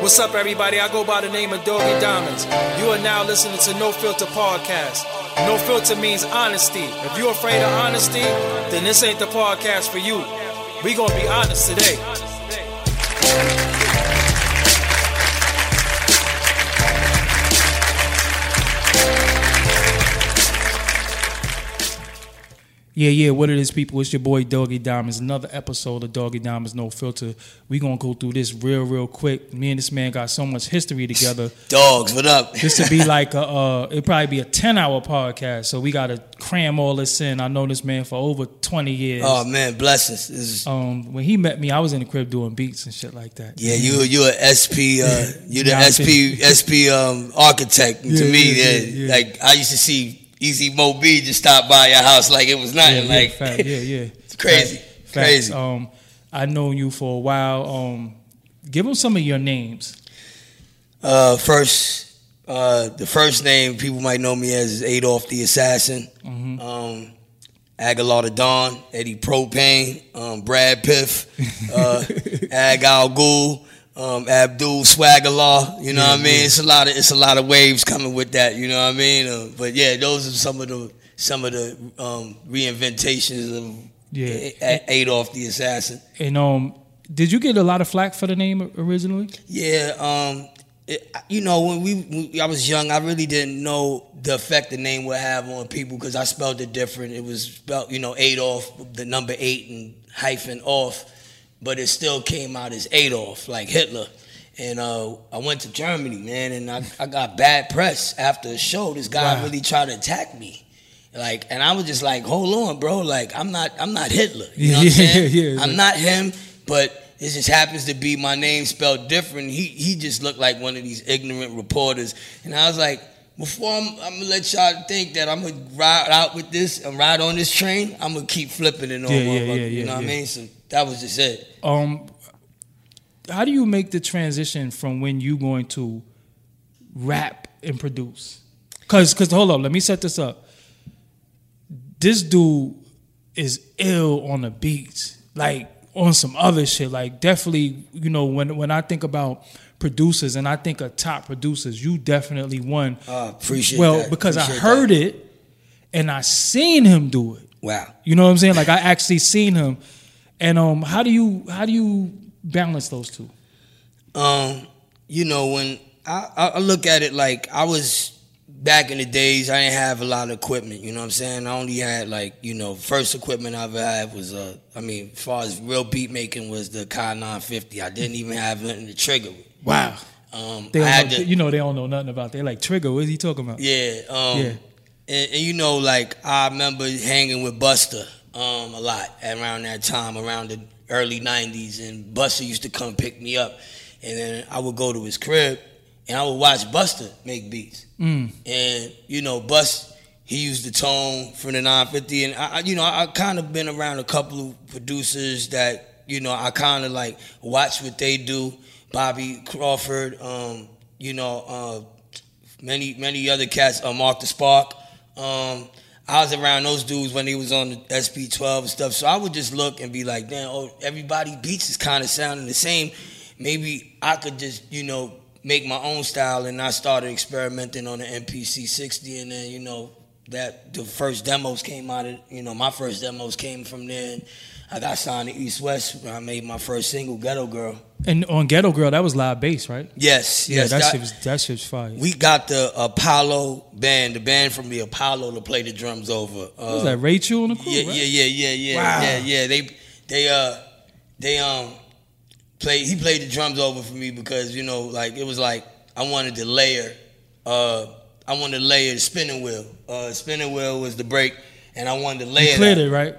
What's up, everybody? I go by the name of Doggie Diamonds. You are now listening to No Filter Podcast. No filter means honesty. If you're afraid of honesty, then this ain't the podcast for you. We gonna be honest today. Yeah, yeah, what it is, people? It's your boy Doggie Diamonds. Another episode of Doggie Diamonds No Filter. We gonna go through this real, real quick. Me and this man got so much history together. Dogs, what up? This would be like a, uh, it'd probably be a ten hour podcast. So we gotta cram all this in. I know this man for over twenty years. Oh man, blessings. Is, Um, when he met me, I was in the crib doing beats and shit like that. yeah, you you a SP, uh, you the Nah, SP SP um, architect Yeah, to me. yeah, yeah. like I used to see Easy Mo Bee just stopped by your house like it was yeah, nothing. yeah, like fact, yeah, yeah. it's crazy, Facts. crazy. Um, I known you for a while. Um, give them some of your names. Uh, first, uh, the first name people might know me as is Adolf the Assassin. Mm-hmm. Um, Agallah the Dawn, Eddie Propane, um, Brad Piff, uh, Ag Al Ghul, um, Abdul Law, You know what I mean? It's a lot of it's a lot of waves coming with that. You know what I mean? Uh, but yeah, those are some of the some of the um, reinventations of Yeah. A- A- Adolf the Assassin. And um, did you get a lot of flack for the name originally? Yeah, um, it, you know, when we, when I was young, I really didn't know the effect the name would have on people because I spelled it different. It was spelled, you know, Adolf, the number eight and hyphen off, but it still came out as Adolf, like Hitler. And uh, I went to Germany, man, and I, I got bad press after the show. This guy Wow. really tried to attack me. Like, and I was just like, hold on, bro. Like, I'm not, I'm not Hitler. You know what I'm saying? yeah, I'm not him, but it just happens to be my name spelled different. He he just looked like one of these ignorant reporters, and I was like, before I'm, I'm gonna let y'all think that I'm gonna ride out with this and ride on this train, I'm gonna keep flipping it on Yeah, yeah, yeah, You yeah, know what yeah. I mean? So that was just it. Um, how do you make the transition from when you going to rap and produce? Cause, cause hold on, let me set this up. This dude is ill on the beats, like on some other shit. Like definitely, you know, when when I think about producers and I think of top producers, you definitely won. Uh, appreciate well, that. because I Appreciate heard it and I seen him do it. Wow. You know what I'm saying? Like I actually seen him. And um, how do you how do you balance those two? Um, you know, when I, I I look at it like I was back in the days, I didn't have a lot of equipment. You know what I'm saying? I only had like you know, first equipment I ever had was uh, I mean, as far as real beat making was the Akai 950. I didn't even have nothing to trigger with. Wow. Um, They I had know, to, you know they don't know nothing about. They like Trigger. What is he talking about? yeah, um, Yeah. And, and you know, like I remember hanging with Busta um, a lot around that time, around the early '90s, and Busta used to come pick me up, and then I would go to his crib, and I would watch Busta make beats, Mm. and you know, Bust he used the tone from the 950, and I, I- you know, I, I kind of been around a couple of producers that you know I kind of like watch what they do. Bobby Crawford, um, you know, uh, many many other cats, uh, Mark the Spark. Um, I was around those dudes when he was on the SP12 and stuff, so I would just look and be like, "Damn, oh, everybody beats is kind of sounding the same. Maybe I could just, you know, make my own style." And I started experimenting on the MPC 60, and then, you know, that the first demos came out of, you know, my first demos came from there. And I got signed to East West when I made my first single, Ghetto Girl. And on Ghetto Girl, that was live bass, right? Yes, Yeah, yes, that, that- shit was that shit's fire. We got the Apollo band, the band from the Apollo to play the drums over. Uh, was that Rachel on the crew? yeah, right? yeah, yeah, yeah, yeah, Wow. yeah, yeah. They, they, uh, they um, played. He played the drums over for me because you know, like it was like I wanted to layer. Uh, I wanted to layer the spinning wheel. Uh, spinning wheel was the break, and I wanted to layer. You cleared that. it, right?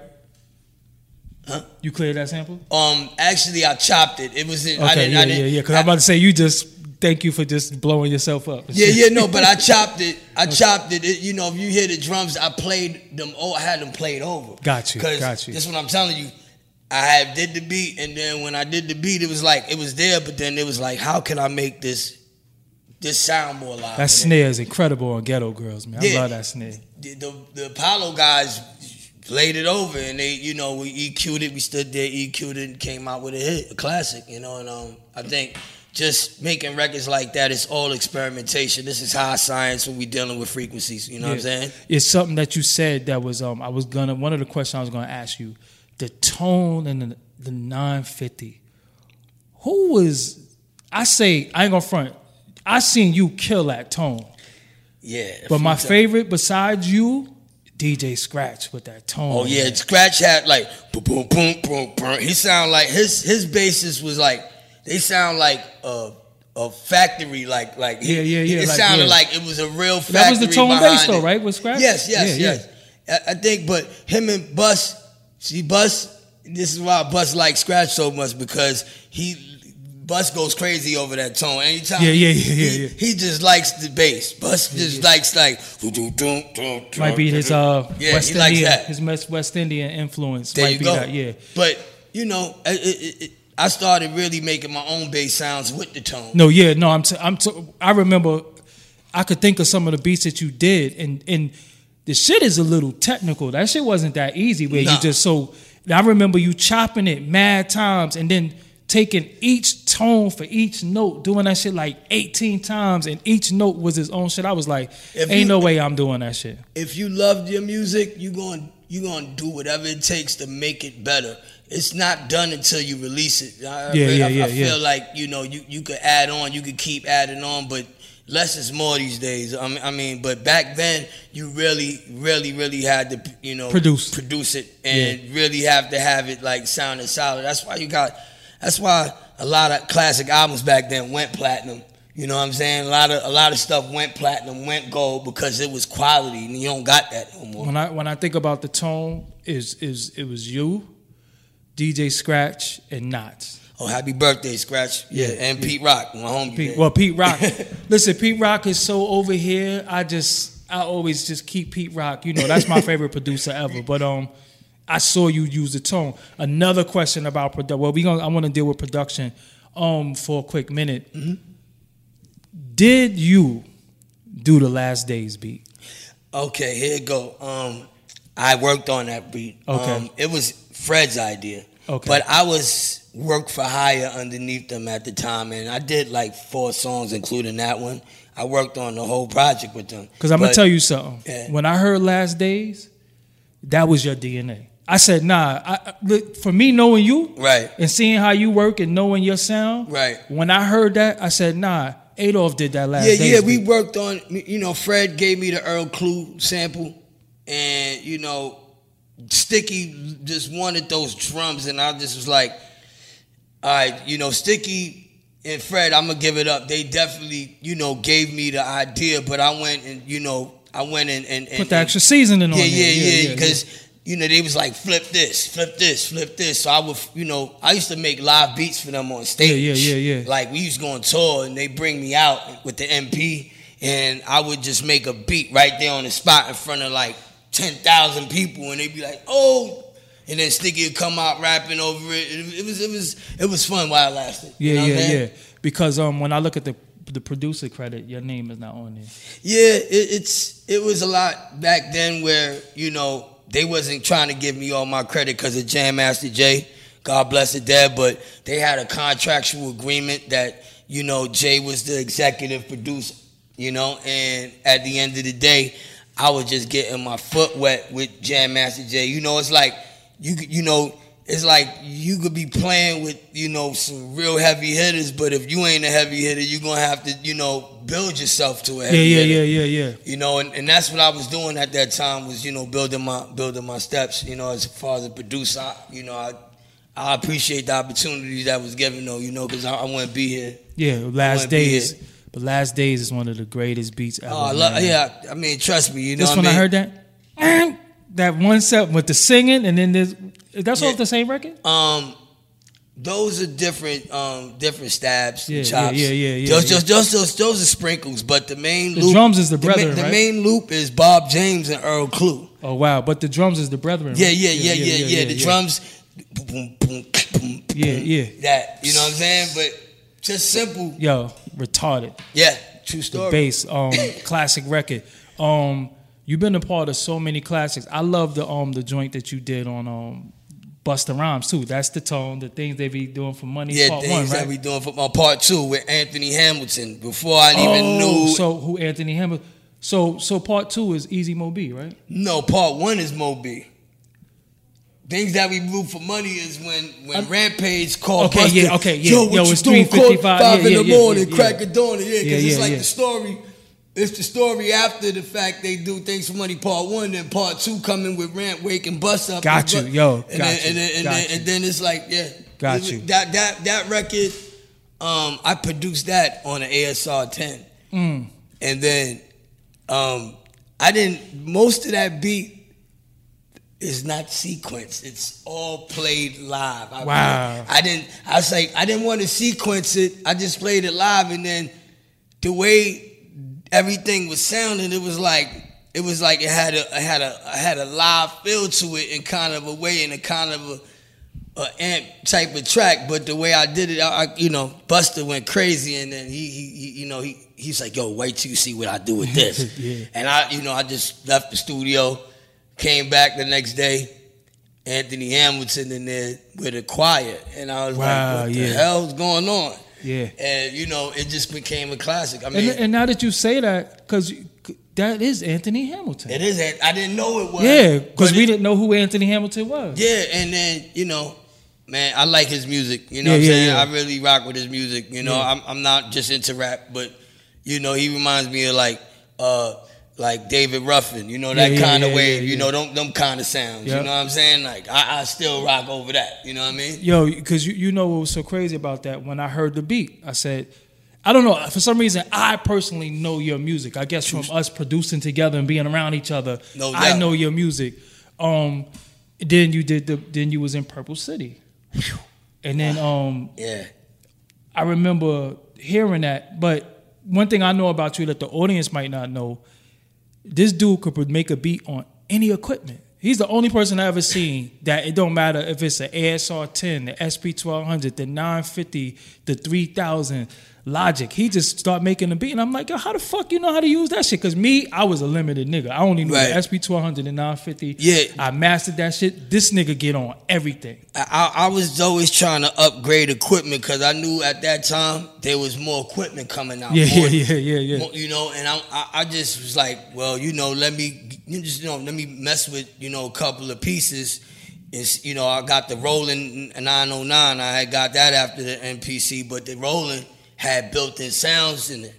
Huh? You cleared that sample? Um, actually, I chopped it. It was. In, Okay, I didn't. yeah, I didn't, yeah, yeah. Because I'm about to say you just thank you for just blowing yourself up. Yeah, yeah, no, but I chopped it. I chopped it. It- You know, if you hear the drums, I played them. Oh, I had them played over. Got you, got you. This is what I'm telling you. I had did the beat, and then when I did the beat, it was like it was there, but then it was like, how can I make this this sound more live? That snare is incredible on Ghetto Girls, man. I love that snare. the, the the Apollo guys played it over, and they, you know, we EQ'd it. We stood there, EQ'd it, and came out with a hit, a classic. You know, and um, I think just making records like that, it's all experimentation. This is high science when we dealing with frequencies. You know what I'm saying? It's something that you said that was um I was gonna one of the questions I was gonna ask you, the tone and the, the 950. Who was I say I ain't gonna front. I seen you kill that tone. Yeah. But my favorite besides you, DJ Scratch with that tone. Oh yeah, Scratch had like boom boom boom boom boom. He sound like his his basses was like they sound like a a factory like like Yeah, yeah, yeah, It like, sounded yeah. like it was a real factory. That was the tone bass though, right? With Scratch? Yes, yes, Yeah, yes. I, I think, but him and Bus, see Bus. This is why Bus likes Scratch so much because he. Bus goes crazy over that tone. Anytime, Yeah, yeah, yeah, yeah, he, yeah. he just likes the bass. Bus just likes like. Might be his uh Yeah, West he likes Indian that. his West West Indian influence. There Might you be go. that, yeah. But you know, it, it, it, I started really making my own bass sounds with the tone. No, yeah, no, I'm t- I'm t- I remember I could think of some of the beats that you did and and the shit is a little technical. That shit wasn't that easy where Nah. you just so I remember you chopping it mad times and then taking each tone for each note, doing that shit like 18 times and each note was his own shit. I was like, If ain't you- no way I'm doing that shit. If you loved your music, you going you gonna do whatever it takes to make it better. It's not done until you release it. I, Yeah, I, yeah, I, yeah, I yeah. feel like you know you you could add on, you could keep adding on, but less is more these days. I mean, I mean, but back then you really, really, really had to you know Produce. produce it and really have to have it like sounding solid. That's why you got. That's why a lot of classic albums back then went platinum. You know what I'm saying? A lot of a lot of stuff went platinum, went gold because it was quality, and you don't got that no more. When I when I think about the tone, is is it was you, DJ Scratch, and Nottz. Oh, happy birthday, Scratch! Yeah, and Pete Rock, my homie. Pete, well, Pete Rock. listen, Pete Rock is so over here. I just, I always just keep Pete Rock. You know, that's my favorite producer ever. But um, I saw you use the tone. Another question about production. Well, we gonna. I want to deal with production. Um, for a quick minute. Did you do the last days beat? Okay, here it go. Um, I worked on that beat. Okay. Um, it was Fred's idea. Okay. But I was work for hire underneath them at the time, and I did like four songs, including that one. I worked on the whole project with them. Because I'm gonna tell you something. Yeah. When I heard Last Days, that was your DNA. I said, nah. I, look, for me, knowing you, Right. and seeing how you work and knowing your sound, Right. When I heard that, I said, nah. Adolf did that last. Yeah, yeah, we worked on. You know, Fred gave me the Earl Klugh sample, and you know, Sticky just wanted those drums, and I just was like, all right, you know, Sticky and Fred, I'm gonna give it up. They definitely, you know, gave me the idea, but I went and you know, I went and and, and put the extra seasoning on. yeah, yeah, yeah, because you know they was like flip this, flip this, flip this. So I would, you know, I used to make live beats for them on stage. Yeah, yeah, yeah, yeah. Like we used to go on tour and they bring me out with the MP, and I would just make a beat right there on the spot in front of like ten thousand people, and they'd be like, "Oh." And then Sticky would come out rapping over it. It, it was it was it was fun while it lasted. You yeah, know what I'm yeah, yeah. Because um, when I look at the the producer credit, your name is not on there. Yeah, it, it's it was a lot back then where you know they wasn't trying to give me all my credit because of Jam Master Jay. God bless the dead, but they had a contractual agreement that you know Jay was the executive producer. You know, and at the end of the day, I was just getting my foot wet with Jam Master Jay. You know, it's like you you know. It's like you could be playing with, you know, some real heavy hitters, but if you ain't a heavy hitter, you're gonna have to, you know, build yourself to a heavy Yeah, yeah, hitter. yeah, yeah, yeah. You know, and, and that's what I was doing at that time was, you know, building my building my steps, you know, as far as a producer. I, you know, I I appreciate the opportunity that was given though, you know, because I, I wouldn't be here. Yeah, last days. But last days is one of the greatest beats ever. Oh, I love, yeah, I mean, trust me, you know Just when I I heard that, that one set with the singing, and then there's that's Yeah. off the same record. Um, those are different, um, different stabs, Yeah, and yeah, chops. yeah, yeah, yeah, Just, yeah. just, just those, those are sprinkles. But the main The loop, drums is the brethren, the right? main loop is Bob James and Earl Klugh. Oh wow! But the drums is the brethren. Yeah, right? yeah, yeah, yeah, yeah. The yeah. drums, boom, boom, boom, Yeah, yeah. That you know what I'm saying? But just simple. Yo, retarded. Yeah, true The story. bass, um, classic record. Um, you've been a part of so many classics. I love the um the joint that you did on um Busta Rhymes too. That's the tone, the things they be doing for money. Yeah, part things one, that right? we doing for my part two with Anthony Hamilton. Before I even oh, knew, so who Anthony Hamilton? So so part two is Easy Mo Bee, right? no, part one is Mo Bee. Things that we blew for money is when when I'm- Rampage called. Okay, yeah, okay, yeah. Yo, what Yo, you it's doing? 3:55, Five yeah, in the yeah, morning, yeah, crack yeah. of dawn. Yeah, because Yeah, it's like the story. It's the story after the fact they do things for money. Part one, then part two coming with Ramp Wake and Bust Up. Got you, yo, And got then, you, and then, and, got then, you. and then it's like, yeah, Got It you. That that that record, um, I produced that on an ASR ten. Mm. And then um, I didn't. Most of that beat is not sequenced. It's all played live. I, Wow. I didn't. I was like, I didn't want to sequence it. I just played it live, and then the way everything was sounding, it was like it was like it had a it had a it had a live feel to it in kind of a way, in a kind of a a amp type of track, but the way I did it, I, I you know, Busta went crazy, and then he, he, he you know, he he's like, "Yo, wait till you see what I do with this." Yeah. And I, you know, I just left the studio, came back the next day, Anthony Hamilton in there with a choir, and I was Wow, like, "What yeah. the hell's going on?" Yeah. And you know, it just became a classic. I mean, And, and now that you say that, because that is Anthony Hamilton. it is. I didn't know it was. yeah, because we it- didn't know who Anthony Hamilton was. Yeah, and then you know, man, I like his music. You know Yeah, what I'm yeah, saying? yeah. I really rock with his music. You know. I'm I'm not just into rap, but you know, he reminds me of like uh like David Ruffin. You know that Yeah, kind of yeah, wave. yeah, You know, them them kind of sounds. Yeah. You know what I'm saying? Like I, I still rock over that. You know what I mean? Yo, because you, you know what was so crazy about that? When I heard the beat, I said, I don't know. For some reason, I personally know your music. I guess from us producing together and being around each other, No I know your music. Um, then you did the. Then you was in Purple City, and then um, Yeah. I remember hearing that. But one thing I know about you that the audience might not know, this dude could make a beat on any equipment. He's the only person I ever seen that it don't matter if it's an ASR 10, the SP 1200, the 950, the 3000 Logic. He just start making a beat, and I'm like, yo, how the fuck you know how to use that shit? Because me, I was a limited nigga. I only knew Right. the SP 1200 and 950. Yeah. I mastered that shit. This nigga get on everything. I, I was always trying to upgrade equipment because I knew at that time there was more equipment coming out. Yeah, more- yeah, yeah, yeah, yeah. Mo- You know, and I, I I just was like, well, you know, let me you just you know let me mess with you know a couple of pieces. It's you know I got the Roland 909. I had got that after the MPC, but the Roland had built-in sounds in it.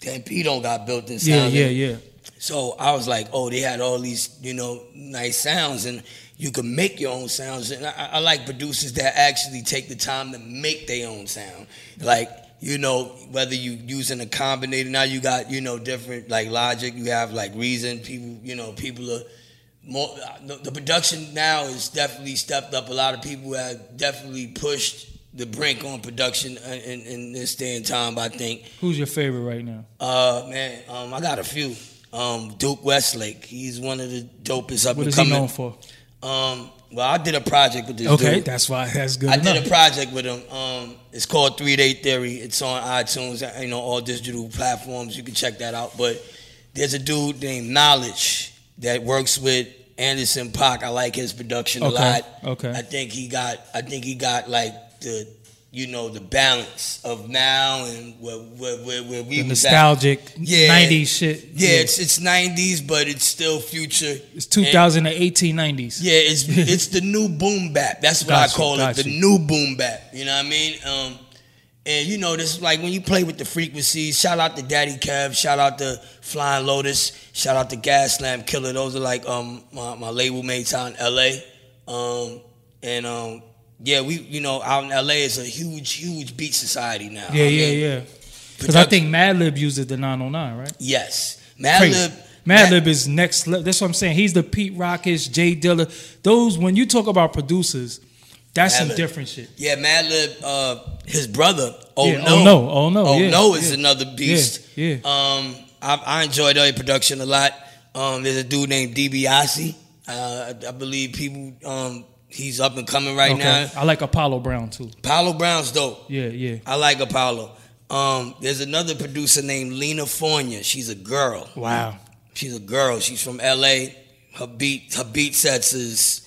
The MP don't got built-in sounds. Yeah, yeah, yeah. So I was like, oh, they had all these, you know, nice sounds, and you can make your own sounds. And I, I like producers that actually take the time to make their own sound. Like, you know, whether you using a combinator, now you got, you know, different like Logic. You have like Reason. People, you know, people are more. The, the production now is definitely stepped up. A lot of people have definitely pushed the brink on production in, in, this day and time. I think. Who's your favorite right now? Uh, man, um, I got a few. Um, Duke Westlake, he's one of the dopest up What and is he coming. known for? Um, well, I did a project with this Okay, dude. that's why that's good I enough. did a project with him. Um, it's called Three Day Theory. It's on iTunes, uh, you know, all digital platforms. You can check that out. But there's a dude named Knowledge that works with Anderson .Paak. I like his production a Okay, lot. okay. I think he got. I think he got like the, you know, the balance of now and where where where, where we nostalgic Yeah. 90s shit. Yeah, it's it's nineties, but it's still future. It's 2018 90s. Yeah, it's it's the new boom bap. That's what Got I call got it, the new boom bap. You know what I mean? Um, and you know, this is like when you play with the frequencies. Shout out to Daddy Kev. Shout out to Flying Lotus. Shout out to Gaslamp Killer. Those are like um my, my label mates out in L.A. Um, and um, yeah, we you know out in L.A. is a huge huge beat society now. Yeah, I yeah, mean, yeah. Because I think Madlib uses the 909, right? Yes. Madlib. Madlib is next level. That's what I'm saying. He's the Pete Rockish, Jay Dilla. Those when you talk about producers, that's some Madlib. different shit. Yeah, Madlib, uh, his brother, Oh Yeah, no, Oh No, Oh No, oh yeah, no is yeah. another beast. Yeah, Um, I, I enjoyed their production a lot. Um, there's a dude named DiBiase. Uh, I, I believe people. Um, he's up and coming right okay. now. I like Apollo Brown too. Apollo Brown's dope. Yeah, yeah. I like Apollo. Um, there's another producer named Linafornia. She's a girl. Wow. She's a girl. She's from L.A. Her beat, her beat sets is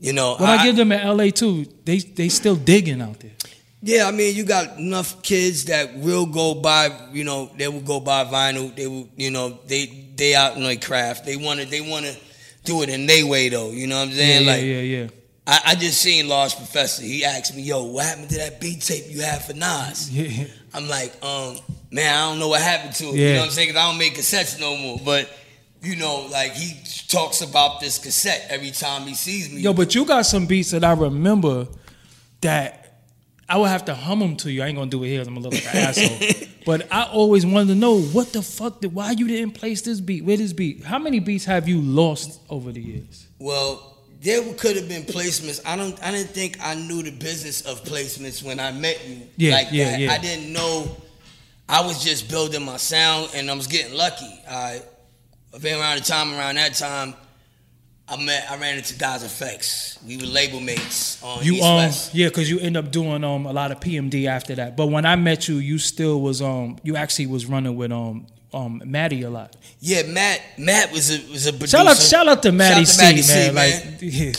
You know, When I, give them in LA too, they they still digging out there. Yeah, I mean, you got enough kids that will go buy. You know, they will go buy vinyl. They will, you know, they they out in their craft. They want to they want to do it in their way though. You know what I'm Yeah, saying? yeah, like, yeah, yeah. I, I just seen Large Professor. He asked me, "Yo, what happened to that beat tape you had for Nas?" Yeah. I'm like, um, man, I don't know what happened to it. You know what I'm saying? 'Cause I don't make cassettes no more. But you know, like he talks about this cassette every time he sees me. Yo, but you got some beats that I remember that I would have to hum them to you. I ain't gonna do it here. I'm gonna look like an asshole. But I always wanted to know what the fuck did why you didn't place this beat? Where this beat? How many beats have you lost over the years? Well, there could have been placements. I don't. I didn't think I knew the business of placements when I met you. Yeah, like yeah, that. yeah. I didn't know. I was just building my sound, and I was getting lucky. I, been around the time around that time, I met. I ran into Das EFX. We were label mates on You East um West. yeah, because you end up doing um a lot of PMD after that. But when I met you, you still was um you actually was running with um um Maddie a lot. Yeah, Matt. Matt was a was a producer. Shout out shout out to Shout out to C, Maddie man. Like yeah.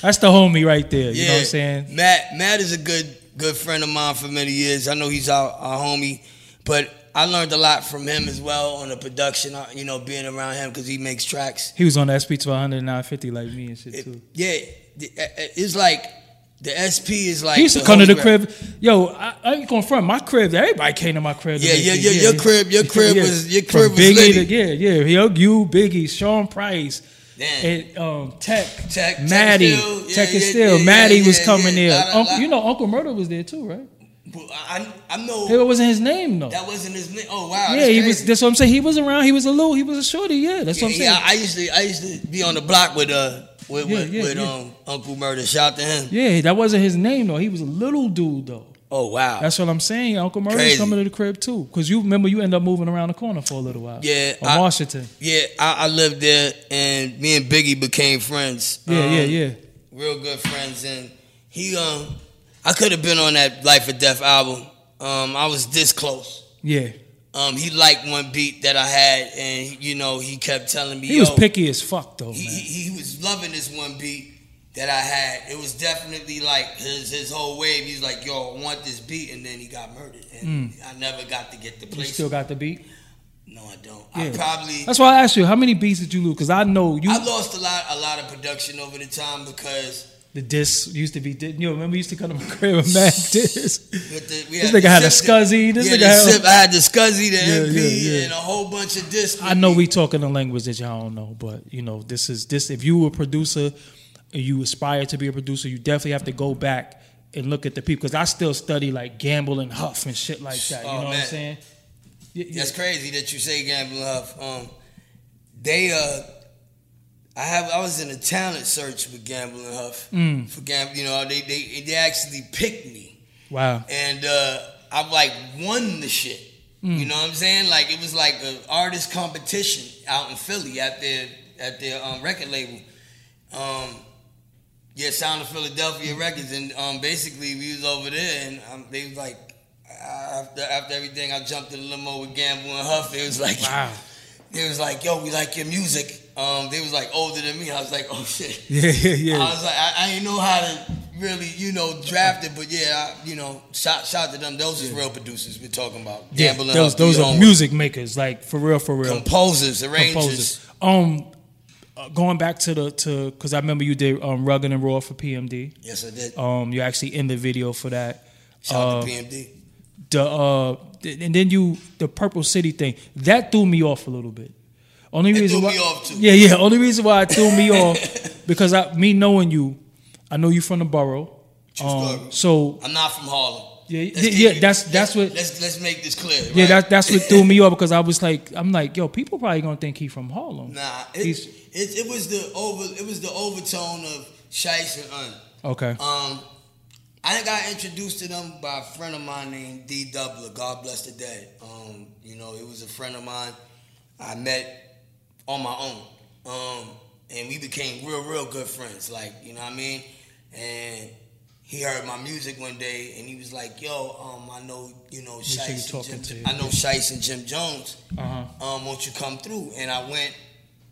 that's the homie right there. You know what I'm saying? Matt Matt is a good good friend of mine for many years. I know he's our, our homie, but I learned a lot from him as well on the production. uh, You know, being around him because he makes tracks. He was on the SP 1200 and 950 like me and shit It- too. yeah, uh, uh, it's like the SP is like He used to the come to the crib. Yo, I, I ain't going front. My crib, everybody came to my crib. to Yeah, make yeah, yeah, your crib- your crib was- your crib From was Biggie litty. to, yeah, yeah. Yo, you, Biggie, Sean Price, Damn. and um, Tech, Tech- Tech Maddie, Steele. Yeah, Tech yeah, Steele. yeah, Maddie yeah, was yeah, coming yeah. there. Lot Uncle, lot- you know, Uncle Murder was there too, right? I, I know It wasn't his name though. that wasn't his name. Oh wow, yeah, he was. That's what I'm saying. He was around. He was a little. He was a shorty. Yeah, that's what I'm saying. Yeah, I used to I used to be on the block with uh with Yeah, with, yeah, with yeah. um Uncle Murder. Shout out to him. Yeah, that wasn't his name though. He was a little dude though. Oh wow. That's what I'm saying. Uncle Crazy. coming to the crib too. Cause you remember you end up moving around the corner for a little while. Yeah, I- Washington. Yeah, I, I lived there, and me and Biggie became friends. Yeah, Um, yeah, yeah. real good friends. And he, um, I could have been on that Life or Death album. Um, I was this close. Yeah. Um, he liked one beat that I had, and you know, he kept telling me, He was picky as fuck though, He, man. he, he was loving this one beat that I had. It was definitely like his his whole wave. He's like, "Yo, I want this beat," and then he got murdered, and I never got to get the Mm. You still got the beat? no, I don't. Yeah. I probably That's why I asked you, how many beats did you lose? Cause I know you I lost a lot a lot of production over the time because the disc used to be you know, remember we used to come to my crib with mad disc. with the, This nigga had a SCSI, this yeah, nigga had- zip, I had the SCSI, the Yeah, MP, yeah, yeah. and a whole bunch of discs. I know we talking a language that y'all don't know, but you know, this is this if you were a producer and you aspire to be a producer, you definitely have to go back and look at the people because I still study like gamble and huff and shit like that. You Oh, know what I'm saying? That's crazy that you say Gamble and Huff. Um, they uh, I have I was in a talent search with Gamble and Huff Mm. for Gamble. You know, they they they actually picked me. Wow. and uh, I like won the shit. Mm. You know what I'm saying? Like it was like an artist competition out in Philly at their at their um, record label. Um, yeah, Sound of Philadelphia Records, and um, basically we was over there, and um, they was like after after everything, I jumped in the limo with Gamble and Huff. It was like Wow. It was like, "Yo, we like your music." Um, they was like older than me. I was like, "Oh shit." Yeah, yeah, yeah. I was like, I, I didn't know how to really, you know, draft it, but yeah, I, you know, shout shout to them. Those is real producers we're talking about. yeah, Gambling those those are music makers, like for real, for real. composers, arrangers. Composers. Um, uh, going back to the to because I remember you did um rugged and raw for PMD. Yes, I did. Um, you're actually in the video for that. Shout Uh, to PMD. the uh th- and then you the purple city thing that threw me off a little bit only It reason why me off, too. yeah yeah only reason why it threw me off because I me knowing you I know you from the borough um, so I'm not from Harlem. Yeah, Let's yeah, yeah, it- that's- let's- that's what- Let's let's make this clear. yeah right? that, that's what threw me off because I was like I'm like yo people probably gonna think he from Harlem Nah, it, He's- it, it was the over it was the overtone of Shice and Un. okay Um, I got introduced to them by a friend of mine named D Doubler. God bless the dead. Um, you know, it was a friend of mine I met on my own. Um, and we became real, real good friends. Like, you know what I mean? And he heard my music one day and he was like, yo, um, I know, you know, sure Shice talking and Jim. I know Shice and Jim Jones. uh-huh Um, won't you come through? And I went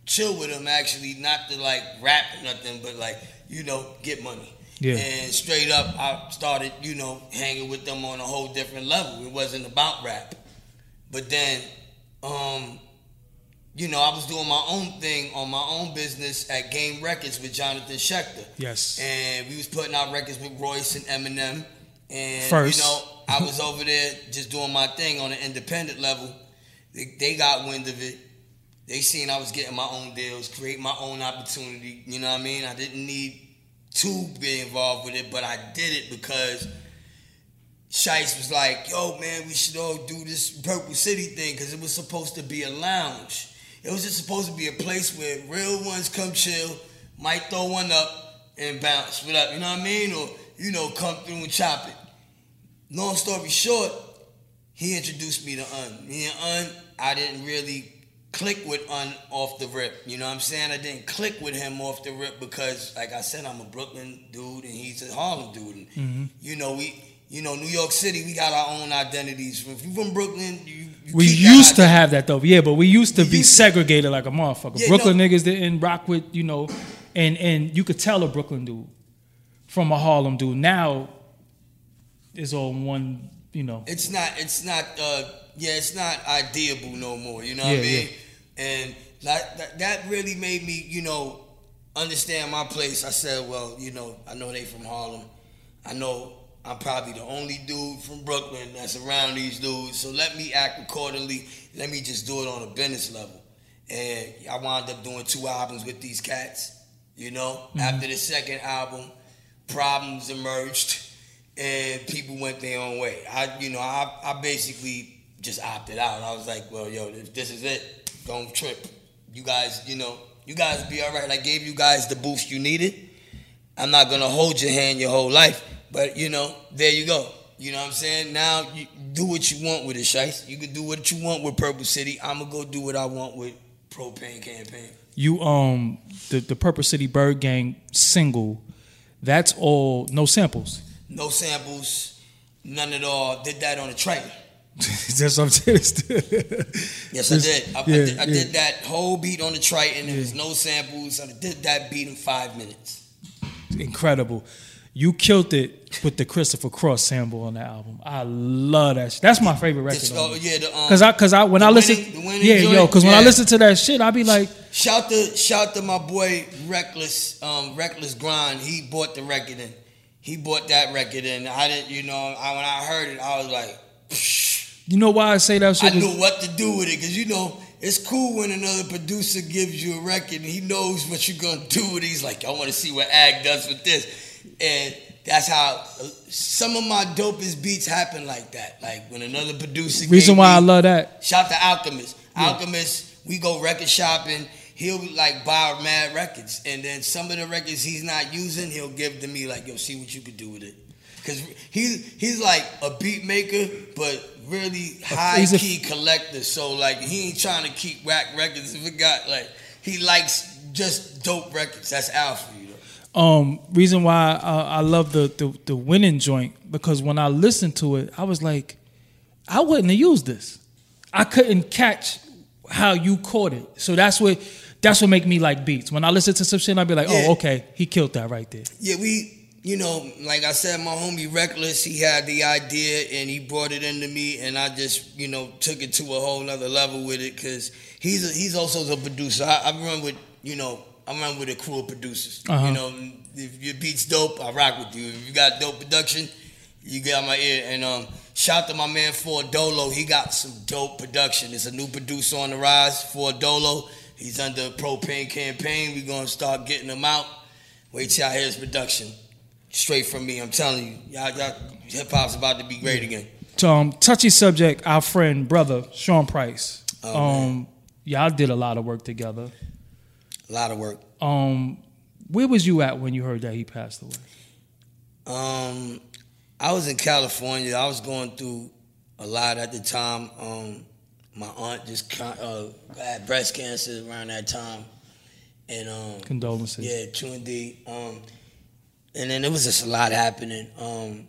chill with him actually, not to like rap or nothing, but like, you know, get money. Yeah. And straight up, I started, you know, hanging with them on a whole different level. It wasn't about rap. But then, um, you know, I was doing my own thing on my own business at Game Records with Jonathan Shecter. Yes. And we was putting out records with Royce and Eminem. And First. you know, I was over there just doing my thing on an independent level. They, they got wind of it. They seen I was getting my own deals, create my own opportunity. You know what I mean? I didn't need to be involved with it, but I did it because Shice was like, yo, man, we should all do this Purple City thing because it was supposed to be a lounge. It was just supposed to be a place where real ones come chill, might throw one up and bounce. What up? You know what I mean? Or, you know, come through and chop it. Long story short, he introduced me to Un. Me and Un, I didn't really click with Un off the rip. You know what I'm saying? I didn't click with him off the rip because, like I said, I'm a Brooklyn dude and he's a Harlem dude. And, mm-hmm. You know, we, you know, New York City, we got our own identities. If you from Brooklyn, you, you We used to have that though, yeah, but we used to We be used- segregated like a motherfucker. Yeah, Brooklyn no. niggas didn't rock with, you know, and and you could tell a Brooklyn dude from a Harlem dude. Now it's all one, you know. it's not it's not uh yeah it's not ideable no more you know what Yeah, i mean and that, that that really made me you know understand my place i said well you know i know they from harlem i know i'm probably the only dude from brooklyn that's around these dudes so let me act accordingly let me just do it on a business level and i wound up doing two albums with these cats you know mm-hmm. after the second album problems emerged and people went their own way. I, you know, I, I basically just opted out. I was like, well, yo, if this is it, don't trip. You guys, you know, you guys be all right. I gave you guys the boost you needed. I'm not gonna hold your hand your whole life, but you know, there you go. You know what I'm saying? Now you do what you want with it, Shice. You can do what you want with Purple City. I'm gonna go do what I want with Propane Campaign. You um the the Purple City Bird Gang single, that's all no samples. No samples, none at all. Did that on a Triton. that's what I'm saying. Yes, I did. I, I did. I yeah. did that whole beat on the Triton. There was no samples. I did that beat in five minutes. Incredible. You killed it with the Christopher Cross sample on the album. I love that. Shit. That's my favorite record. This- oh, yeah, the, um, Cause I, cause I, when I listen, winning- yeah, yo, joint? cause when I listen to that shit, I be like, Shout to shout to my boy Reckless, um, Reckless Grind. He bought the record in. He bought that record in. I didn't, you know, I, when I heard it, I was like, you know why I say that I shit? knew is- what to do with it because you know it's cool when another producer gives you a record and he knows what you're gonna do with it. He's like, I want to see what Ag does with this, and that's how some of my dopest beats happen like that. Like when another producer. Reason why I love that. Shout to Alchemist. Alchemist, we go record shopping. He'll like buy mad records, and then some of the records he's not using, he'll give to me like, "Yo, see what you could do with it." Cause he's he's like a beat maker, but really high he's a- key collector. So like he ain't trying to keep whack records. If it got like he likes just dope records. That's Al for you though. Um, reason why uh, I love the, the the winning joint because when I listened to it, I was like, I wouldn't have used this. I couldn't catch how you caught it. So that's what that's what make me like beats. When I listen to some shit, I'd be like, Yeah. oh, okay, he killed that right there. Yeah, we, you know, like I said, my homie Reckless, he had the idea and he brought it into me, and I just, you know, took it to a whole nother level with it because he's a, he's also a producer. I, I run with, you know, I run with a crew of producers. Uh-huh. You know, if your beat's dope, I rock with you. If you got dope production, you got my ear. And um, shout to my man Ford Dolo. He got some dope production. It's a new producer on the rise, Ford Dolo. He's under a propane campaign. We're gonna start getting him out. Wait till I hear his production. Straight from me, I'm telling you. Y'all, y'all hip hop's about to be great again. Um, touchy subject. Our friend, brother Sean Price. Oh, um, y'all did a lot of work together. A lot of work. Um, where was you at when you heard that he passed away? Um, I was in California. I was going through a lot at the time. Um, my aunt just uh, had breast cancer around that time, and um, Condolences. Yeah, true indeed. Um, and then there was just a lot happening. Um,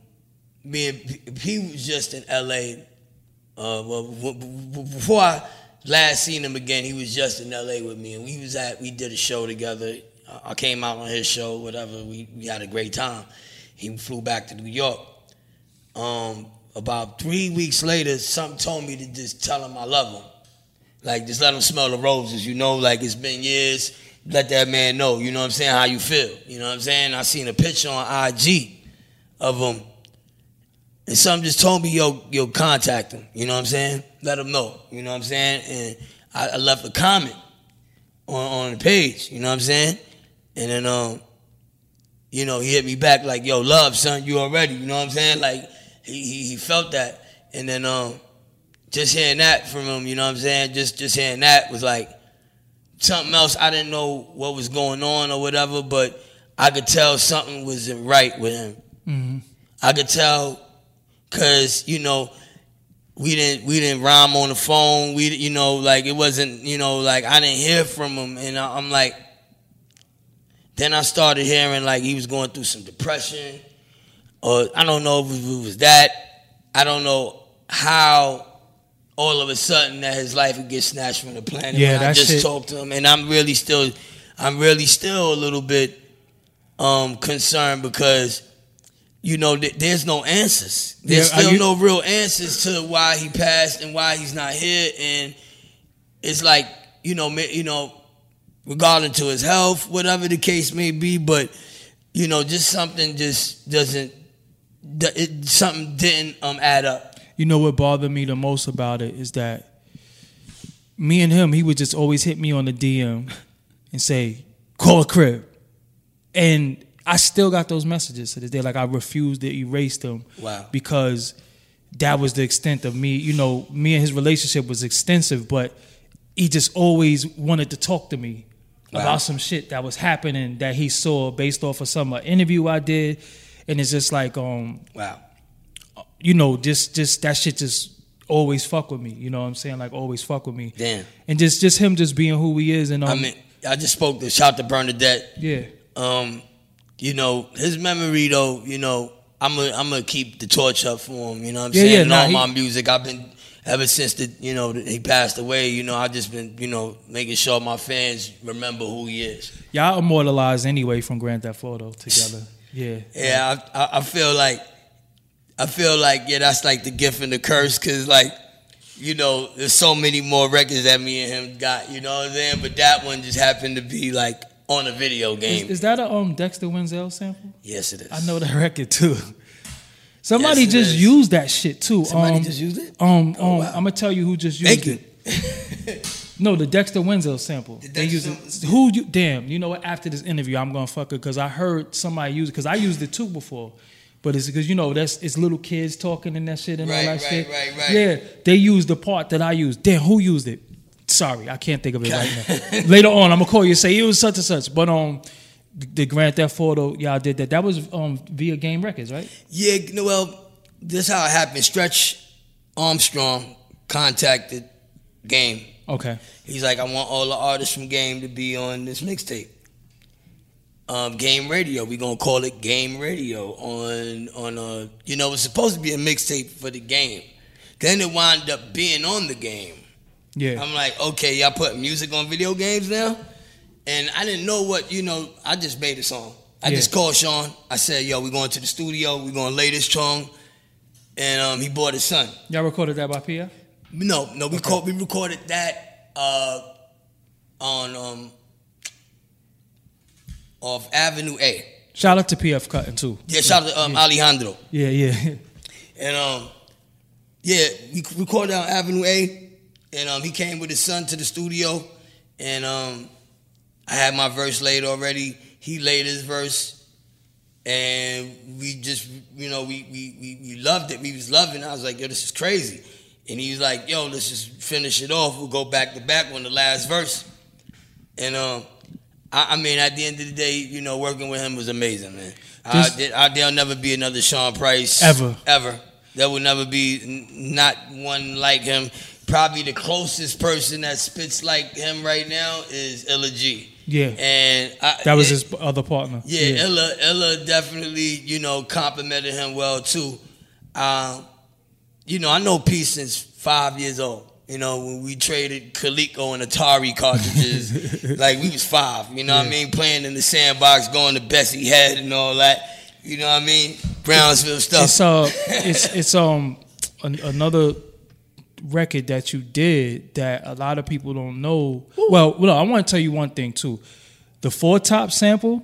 me and P, he was just in L.A. Uh, well, before I last seen him again, he was just in L.A. with me, and we was at we did a show together. I- came out on his show, whatever. We we had a great time. He flew back to New York. Um, about three weeks later, something told me to just tell him I love him. Like just let him smell the roses, you know. Like it's been years. Let that man know, you know what I'm saying, how you feel. You know what I'm saying. I seen a picture on IG of him, and something just told me, yo, yo, contact him. You know what I'm saying. Let him know. You know what I'm saying. And I, I left a comment on on the page. You know what I'm saying. And then um, you know, he hit me back like, yo, love, son, you already. You know what I'm saying. Like he he, he felt that, and then um just hearing that from him, you know what I'm saying? Just just hearing that was like something else. I didn't know what was going on or whatever, but I could tell something wasn't right with him. I could tell because you know we didn't we didn't rhyme on the phone. We you know like it wasn't you know like I didn't hear from him, and I- I'm like. Then I started hearing like he was going through some depression, or I don't know if it was that. I don't know how all of a sudden that his life would get snatched from the planet. Yeah, I just shit- talked to him, and I'm really still, I'm really still a little bit um, concerned because you know th- there's no answers. There's Yeah, still you- no real answers to why he passed and why he's not here, and it's like you know, you know, regarding to his health, whatever the case may be, but you know, just something just doesn't. It, something didn't um add up. You know what bothered me the most about it is that me and him, he would just always hit me on the DM and say, "Call a crib," and I still got those messages to this day. Like I refused to erase them. Wow. Because that was the extent of me. You know, me and his relationship was extensive, but he just always wanted to talk to me Wow. about some shit that was happening that he saw based off of some uh, interview I did, and it's just like um Wow. you know, just just that shit just always fuck with me. You know what I'm saying? Like always fuck with me. Damn. And just just him just being who he is and um, I mean, I just spoke to shout to Bernadette. yeah. Um, you know, his memory though, you know, I'm gonna I'm gonna keep the torch up for him. You know what I'm Yeah, saying? yeah, and nah, all he- my music, I've been ever since the you know he passed away. You know, I just been you know making sure my fans remember who he is. Y'all immortalized anyway from Grand Theft Auto together. Yeah. Yeah, I, I, I feel like I feel like yeah, that's like the gift and the curse because like you know there's so many more records that me and him got. You know what I'm saying? But that one just happened to be like on a video game. is that a um Dexter Wansel sample? yes, it is. I know that record too. Somebody Yes, just is. used that shit too. Somebody um, just used it? Um, Oh, um wow. I'm gonna tell you who just used Thank you. it. No, the Dexter Wansel sample. they Dexter use it. Who you? Damn. You know what? After this interview, I'm gonna fuck it because I heard somebody use it because I used it too before. But it's because you know that's it's little kids talking and that shit and Right, all that right, shit. right, right. Yeah, they used the part that I used. Damn, who used it? Sorry, I can't think of it right now. Later on, I'm gonna call you and say it was such and such. But um, the Grand Theft Auto, y'all did that. That was um via Game Records, right? Yeah, no, well, this how it happened. Stretch Armstrong contacted Game. Okay. He's like, I want all the artists from Game to be on this mixtape. Um, Game Radio. We gonna call it Game Radio on on uh you know it's supposed to be a mixtape for the game. Then it wound up being on the game. Yeah. I'm like, okay, y'all put music on video games now? And I didn't know what, you know, I just made a song. I Yeah. just called Sean. I said, yo, we going to the studio, we gonna lay this song. And um, he bought his son. Y'all recorded that by PF? No, no, we called, we recorded that uh, on um, off Avenue A. Shout out to PF Cuttin too. Yeah, shout out to um, Alejandro. Yeah, yeah. And um, yeah, we recorded on Avenue A, and um, he came with his son to the studio, and um, I had my verse laid already. He laid his verse, and we just, you know, we we we, we loved it. We was loving. it. I was like, yo, this is crazy. And he was like, yo, let's just finish it off. We'll go back to back on the last verse. And um, I, I mean, at the end of the day, you know, working with him was amazing, man. I, This- did, I, there'll never be another Sean Price Ever. ever. There will never be n- not one like him. Probably the closest person that spits like him right now is Illa Ghee. Yeah. and I, That was it- his other partner. yeah, Illa Illa definitely you know complimented him well too. Um, you know, I know P since five years old. You know, when we traded Coleco and Atari cartridges, like we was five. You know what I mean? Playing in the sandbox, going to Betsy Head and all that. You know what I mean? Brownsville stuff. It's uh, it's it's um an, another record that you did that a lot of people don't know. Well, well, I want to tell you one thing too. The four top sample,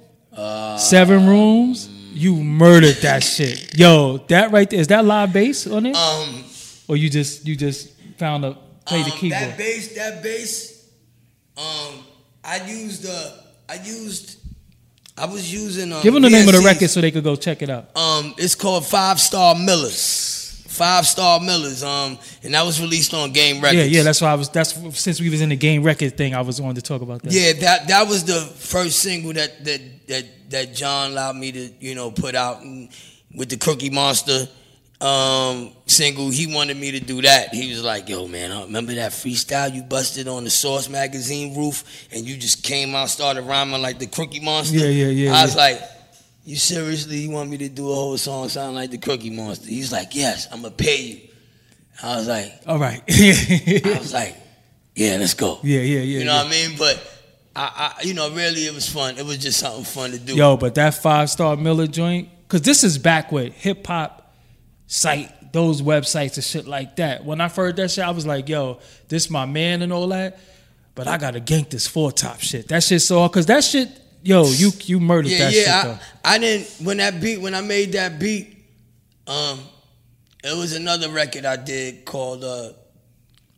seven rooms. You murdered that shit, yo. That right there is that live bass on it, um, or you just you just found a play the Um, keyboard? That bass, that bass. Um, I used uh, I used, I was using. Um, Give them the name of the record so they could go check it out. Um, it's called Five Star Millers. Five Star Millers. Um, and that was released on Game Records. Yeah, yeah. That's why I was. That's since we was in the game record thing. I was wanting to talk about that. Yeah, that that was the first single that that that that John allowed me to you know put out and with the Cookie Monster um single. He wanted me to do that. He was like, "Yo, man, uh, remember that freestyle you busted on the Source magazine roof, and you just came out started rhyming like the Cookie Monster." Yeah, yeah, yeah, I was yeah. like. You seriously, you want me to do a whole song sound like the Cookie Monster? He's like, yes, I'm gonna pay you. I was like, All right. I was like, yeah, let's go. Yeah, yeah, yeah. You know yeah. what I mean? But I, I, you know, really, it was fun. It was just something fun to do. Yo, but that five star Miller joint, because this is back with hip hop site, those websites and shit like that. When I heard that shit, I was like, yo, this my man and all that. But I gotta gank this four top shit. That shit so cause that shit, yo, you you murdered yeah, that yeah. shit though. I, I didn't when that beat when I made that beat. Um, it was another record I did called uh,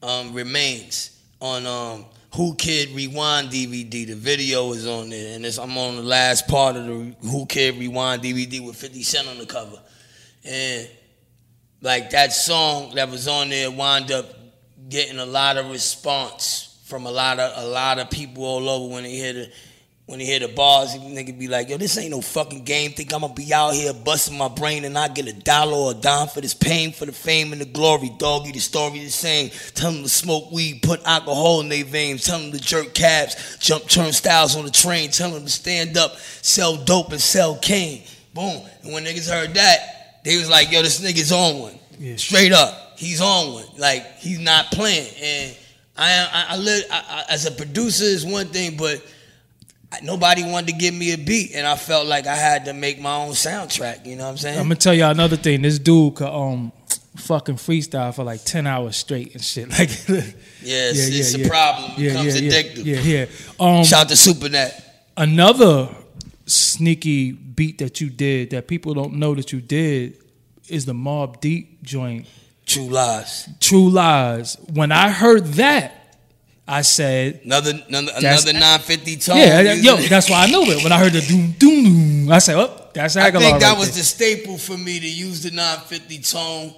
um, "Remains" on um, Whoo Kid Rewind DVD. The video is on there, and it's, I'm on the last part of the Whoo Kid Rewind DVD with 50 Cent on the cover, and like that song that was on there wound up getting a lot of response from a lot of a lot of people all over when they hear the when they hear the bars, nigga be like, yo, this ain't no fucking game. Think I'm gonna be out here busting my brain and not get a dollar or a dime for this pain, for the fame and the glory. Doggy, the story the same. Tell them to smoke weed, put alcohol in their veins. Tell them to jerk cabs, jump turnstiles on the train. Tell them to stand up, sell dope and sell cane. Boom. And when niggas heard that, they was like, yo, this nigga's on one. Yeah. Straight up, he's on one. Like he's not playing. And I, I, I, live, I, I as a producer is one thing, but I- nobody wanted to give me a beat, and I felt like I had to make my own soundtrack. You know what I'm saying? I'm gonna tell y'all another thing. This dude could um fucking freestyle for like ten hours straight and shit. Like yeah, it's, it's a problem. It Yeah, becomes yeah, yeah. addictive. Yeah, yeah. Um Shout out to Supernet. another sneaky beat that you did that people don't know that you did is the Mobb Deep joint, True lies. True Lies. When I heard that, I said, Another another, another 950 tone. "Yeah, yo, that's why I know it." When I heard the doom doom doom, I said, "Oh, that's I think that right was there. the staple for me to use the 950 tone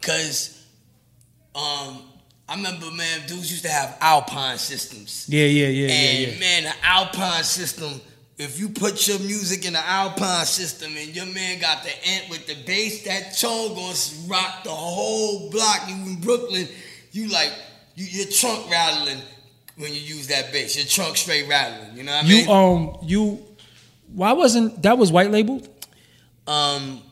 because um, I remember, man, dudes used to have Alpine systems. yeah, yeah, yeah, And yeah, yeah. man, the Alpine system, if you put your music in the Alpine system and your man got the ant with the bass, that tone gonna rock the whole block. You in Brooklyn, you like you, your trunk rattling when you use that bass. Your trunk straight rattling. You know what I mean? You um you why wasn't that was white labeled um,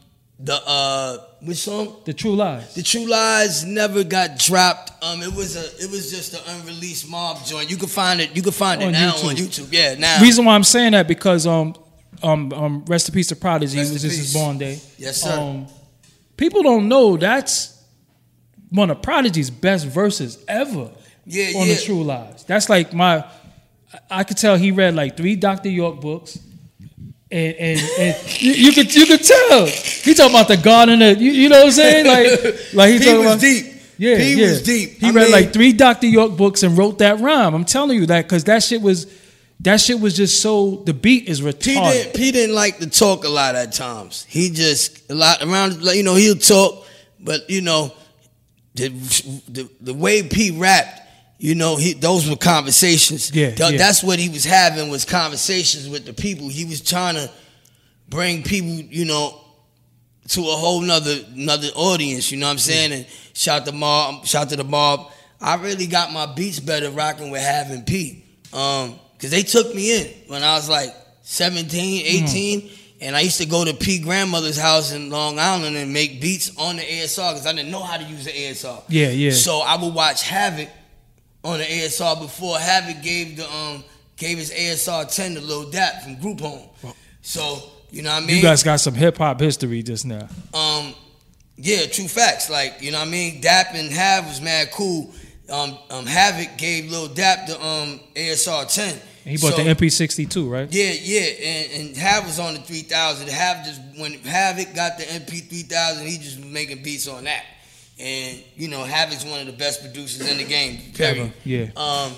the uh, which song? the True Lies? The True Lies never got dropped. Um, it was a, it was just an unreleased mob joint. You can find it. You can find it On now YouTube. on YouTube. Yeah, now. Reason why I'm saying that because um um um rest in peace to Prodigy Rest it was just his born day. Yes, sir. Um, people don't know that's one of Prodigy's best verses ever. Yeah, on yeah. the True Lies. That's like my. I could tell he read like three Dr. York books. And, and, and you, you could you could tell he talking about the garden of you, you know what I'm saying like like he P talking was about deep. yeah P yeah was deep. he I read mean- like three Dr. York books and wrote that rhyme I'm telling you that because that shit was that shit was just so the beat is P retarded didn't, P didn't like to talk a lot at times. He just a lot around. You know, he'll talk, but you know, the the, the way P rapped. You know, he those were conversations. Yeah, Th- yeah. that's what he was having was conversations with the people. He was trying to bring people, you know, to a whole nother another audience. You know what I'm saying? And shout to mob, shout to the mob. I really got my beats better rocking with having P. Um, cause they took me in when I was like 17, 18. And I used to go to P grandmother's house in Long Island and make beats on the ASR because I didn't know how to use the ASR. Yeah, yeah. So I would watch Havoc on the ASR before Havoc gave the um gave his ASR 10 to Lil Dap from Group Home. So, you know what I mean? You guys got some hip hop history just now. um yeah, true facts. Like, you know what I mean? Dap and Hav was mad cool. Um, um Havoc gave Lil Dap the um ASR 10. And he bought So- the MP62, right? yeah, yeah, and, and Hav was on the 3000. Hav just when Havoc got the MP 3000, he just was making beats on that. And you know, Havoc's one of the best producers in the game. Period. Yeah. Um,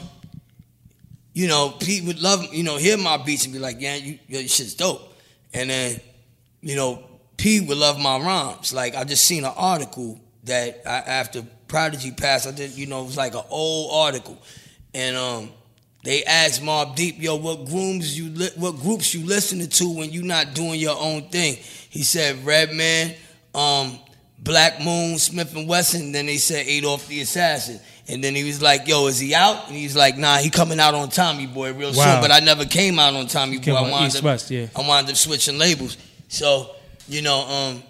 you know, Pete would love you know hear my beats and be like, yeah, you, your shit's dope. And then, you know, Pete would love my rhymes. Like I just seen an article that I, after Prodigy passed, I did you know it was like an old article, and um. They asked Mobb Deep, yo, what grooms you li- what groups you listening to when you not doing your own thing? He said Redman, um, Black Moon, Smif-N-Wessun. Then they said 8-Off the Assassin. And then he was like, yo, is he out? And he's like, nah, he coming out on Tommy Boy real Wow. soon. But I never came out on Tommy Boy. I wound East up, West, yeah. I wound up switching labels. So, you know, um,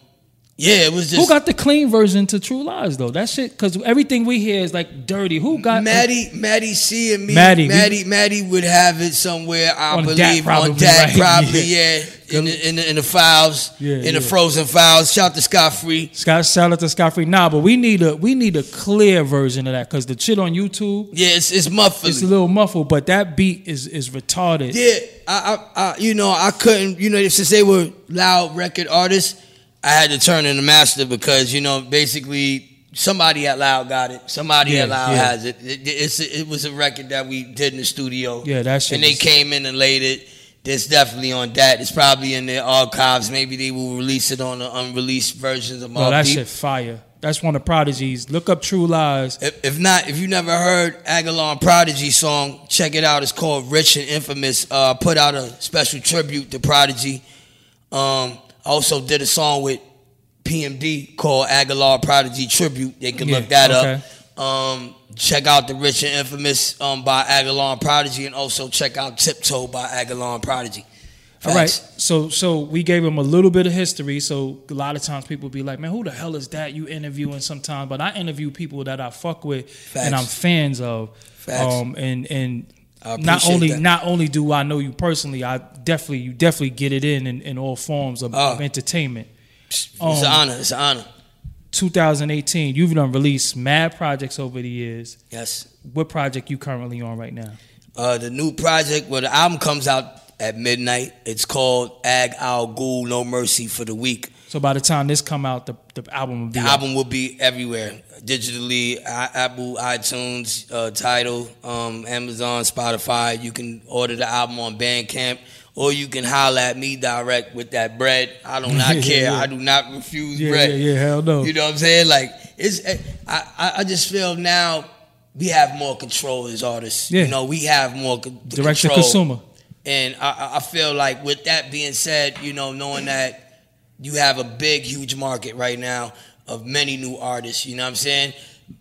yeah, it was just Who got the clean version to True Lies though? That shit, because everything we hear is like dirty. Who got Maddie, Maddie C and me. Maddie, Maddie, we- Maddie, would have it somewhere. I On believe that probably, on that right? probably, Yeah. yeah. In the, in the in the files, Yeah, in the frozen files. Shout to Scott Free. Scott? Shout out to Scott Free. Nah, but we need a we need a clear version of that because the shit on YouTube Yeah, it's it's muffled. it's a little muffled, but that beat is is retarded. Yeah, I, I, I, you know, I couldn't, you know, since they were loud record artists, I had to turn in the master because, you know, basically somebody at Loud got it, somebody Yeah, at Loud yeah. has it. It, it was a record that we did in the studio. Yeah, that's And they was- came in and laid it. It's definitely on that. It's probably in their archives. Maybe they will release it on the unreleased versions of No, that shit fire. That's one of Prodigy's. Look up True Lies. If, if not, if you never heard Agallah and Prodigy song, check it out. It's called Rich and Infamous. Uh, put out a special tribute to Prodigy. Um, also did a song with PMD called Agallah Prodigy Tribute. They can Yeah, look that okay. up. Um, check out the Rich and Infamous um, by Agallah and Prodigy, and also check out Tiptoe by Agallah and Prodigy. All right. So so we gave him a little bit of history. So a lot of times people be like, man, who the hell is that you interviewing sometimes? But I interview people that I fuck with and I'm fans of. Facts. Um and and not only that. not only do I know you personally, I definitely you definitely get it in in, in all forms of, Oh. of entertainment. It's Um, an honor. It's an honor. 2018, you've done released mad projects over the years. Yes. What project you currently on right now? Uh, the new project, well, the album comes out at midnight. It's called Ag Al Ghul No Mercy for the Weak. So by the time this come out, the, the album will be The out. album will be everywhere digitally, I- Apple, iTunes, uh, Tidal, um, Amazon, Spotify. You can order the album on Bandcamp, or you can holler at me direct with that bread. I do not Yeah, care. yeah. I do not refuse Yeah, bread. yeah, yeah, hell no. You know what I'm saying? Like it's. eh, I I, just feel now we have more control as artists. Yeah. You know, we have more Direct to consumer. And I, I- I feel like with that being said, you know, knowing that you have a big, huge market right now of many new artists, you know what I'm saying?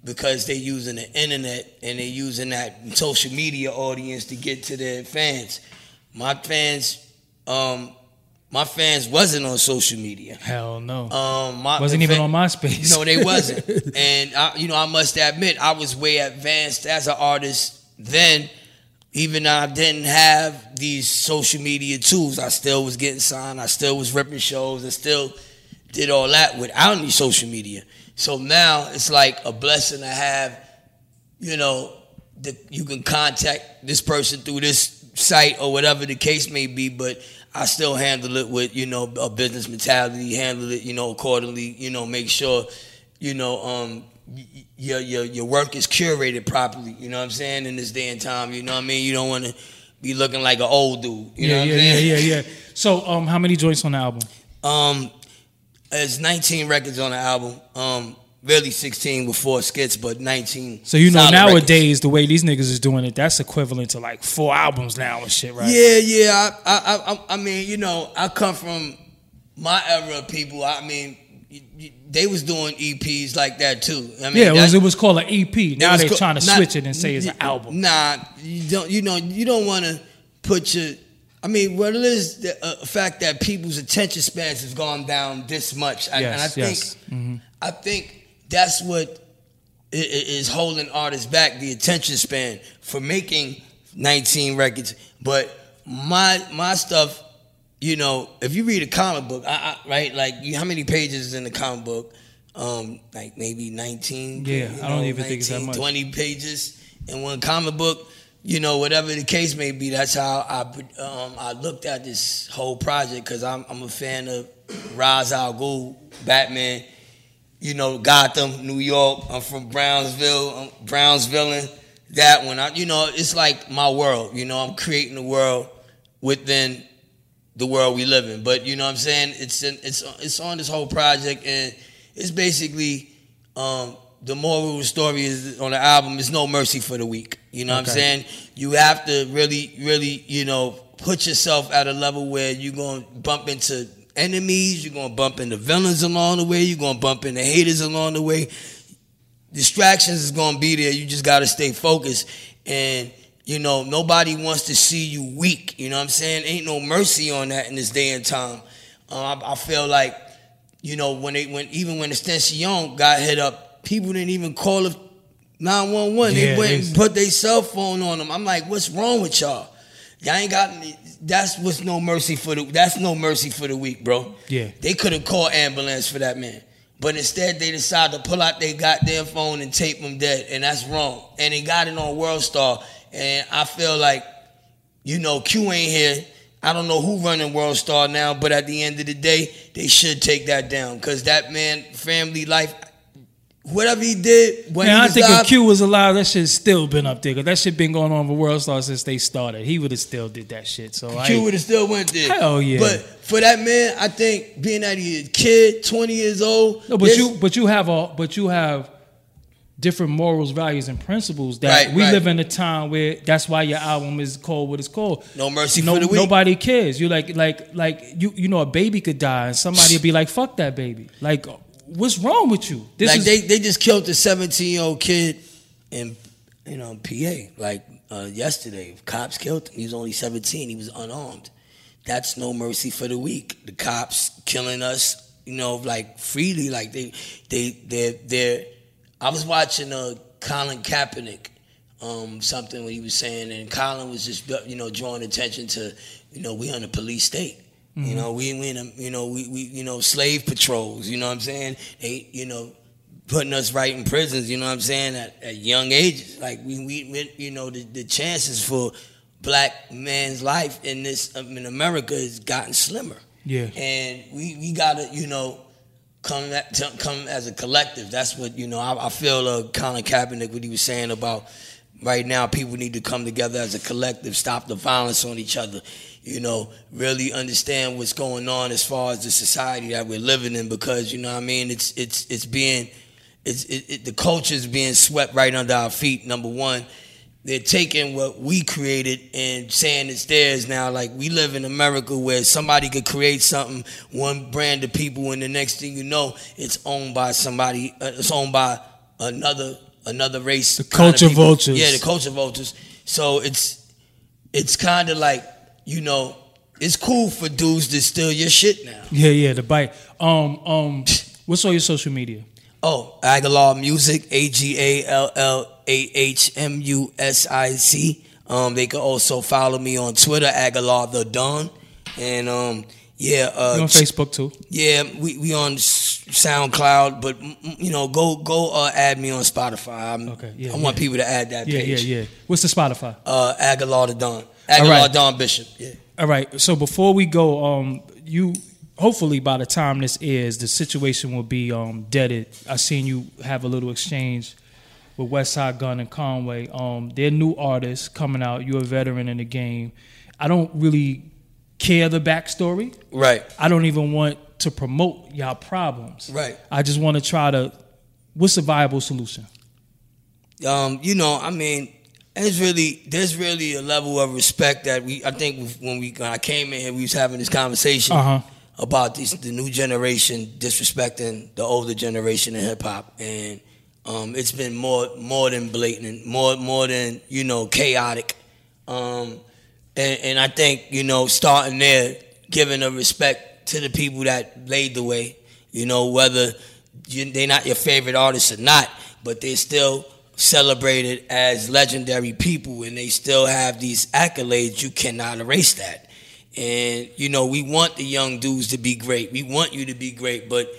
Because they're using the internet and they're using that social media audience to get to their fans. My fans, um, my fans wasn't on social media. Hell no. Um, my, Wasn't even on MySpace. No, they wasn't. and I, you know, I must admit, I was way advanced as an artist then. Even though I didn't have these social media tools, I still was getting signed. I still was ripping shows. I still did all that without any social media. So now it's like a blessing to have, you know, that you can contact this person through this site or whatever the case may be, but I still handle it with, you know, a business mentality, handle it, you know, accordingly, you know, make sure, you know, um, your your your work is curated properly, you know what I'm saying, in this day and time, you know what I mean? You don't want to be looking like an old dude, you know yeah, what yeah, I'm yeah, saying? yeah, yeah. So, um, how many joints on the album? Um, there's 19 records on the album. Um, really 16 with four skits, but 19. So you know solid records. nowadays the way these niggas is doing it, that's equivalent to like four albums now and shit, right? Yeah, yeah. I, I, I, I mean, you know, I come from my era of people. I mean, they was doing EPs like that too. I mean, Yeah, it was, it was called an EP. Now they're trying to not- switch it and say it's an album. Nah, you don't. You know, you don't want to put your. I mean, what it is the uh, fact that people's attention spans has gone down this much, I- and I Yes, think yes. Mhm. I think that's what is holding artists back the attention span for making 19 records. But my my stuff, you know, if you read a comic book, I, I, right, like you, how many pages is in the comic book? Um, like maybe 19. Yeah, you I don't even think it's that much. 20 pages in one comic book. You know, whatever the case may be, that's how I um, I looked at this whole project because I'm I'm a fan of Ra's al Ghul, Batman. You know, Gotham, New York. I'm from Brownsville, I'm Brownsville, and that one. I, you know, it's like my world. You know, I'm creating a world within the world we live in. But you know what I'm saying? It's in, it's it's on this whole project and it's basically um, the moral of the story is on the album is no mercy for the weak. You know what I'm saying? You have to really, really, you know, put yourself at a level where you're gonna bump into enemies, you're gonna bump into villains along the way, you're gonna bump into haters along the way distractions is gonna be there. You just gotta stay focused. And you know, nobody wants to see you weak. You know what I'm saying? Ain't no mercy on that in this day and time. Uh, I, I feel like, you know, when they when even when XXXTentacion got hit up, people didn't even call it 911. Yeah, they went and put their cell phone on them. I'm like, what's wrong with y'all? Y'all ain't got that's what's no mercy for the that's no mercy for the weak, bro. Yeah. They could have called ambulance for that man. But instead they decided to pull out their goddamn phone and tape him dead. And that's wrong. And they got it on World Star. And I feel like, you know, Q ain't here. I don't know who running World Star now, but at the end of the day, they should take that down. Cause that man, family life, whatever he did when Man, he I think alive, if Q was alive, that shit's still been up there. Cause that shit been going on with World Star since they started. He would have still did that shit. So Q would have still went there. Hell yeah. But for that man, I think being that he's a kid, 20 years old. no, but you but you have a but you have different morals, values, and principles that Right, we right. live in a time where that's why your album is called what it's called. No mercy No, for the weak. nobody cares. You like like like you you know a baby could die and somebody would be like fuck that baby. Like what's wrong with you? This like is they, they just killed a 17 year old kid in you know PA like uh, yesterday. Cops killed him. He was only 17. He was unarmed. That's no mercy for the weak. The cops killing us, you know, like freely. Like they they they they're. I was watching uh, Colin Kaepernick. Um, something what he was saying, and Colin was just you know drawing attention to, you know, we on a police state. You know, we we in a, you know we, we you know slave patrols. You know what I'm saying? They you know putting us right in prisons. You know what I'm saying? At, at young ages, like we, we, we you know the, the chances for black man's life in this um, in America has gotten slimmer. Yeah. and we we gotta you know come at, to, come as a collective. That's what you know. I, I feel uh, Colin Kaepernick what he was saying about right now. People need to come together as a collective, stop the violence on each other. You know, really understand what's going on as far as the society that we're living in, because you know, what I mean, it's it's it's being it's it, it, the culture is being swept right under our feet. Number one, they're taking what we created and saying it's theirs now. Like we live in America where somebody could create something, one brand of people, and the next thing you know, it's owned by somebody. Uh, it's owned by another another race. The culture vultures. Yeah, the culture vultures. So it's it's kind of like you know, it's cool for dudes to steal your shit now. yeah yeah the bite. Um um what's all your social media? Oh, Agallah Music, A G A L L A H M U S I C. Um, they can also follow me on Twitter, Agallah the Don, and um, yeah, uh, on Facebook too? yeah, we we on SoundCloud, but you know, go go uh, add me on Spotify. I'm, Okay, yeah, I want people to add that Yeah, page. yeah, yeah. What's the Spotify? Uh, Agallah the Don, Agallah right. Don Bishop. Yeah. All right. So before we go, um, you hopefully by the time this airs, the situation will be um deaded. I seen you have a little exchange with Westside Gun and Conway. Um, they're new artists coming out. You're a veteran in the game. I don't really care the backstory. Right. I don't even want to promote y'all problems. Right. I just want to try to. What's a viable solution? um, you know, I mean, it's really there's really a level of respect that we. I think when we when I came in here, we was having this conversation Uh-huh. about this the new generation disrespecting the older generation in hip hop, and um, it's been more more than blatant, more more than you know chaotic, um, and and I think you know starting there, giving a respect to the people that laid the way, you know whether you, they not your favorite artists or not. but they're still celebrated as legendary people, and they still have these accolades. You cannot erase that. And you know, we want the young dudes to be great. We want you to be great, but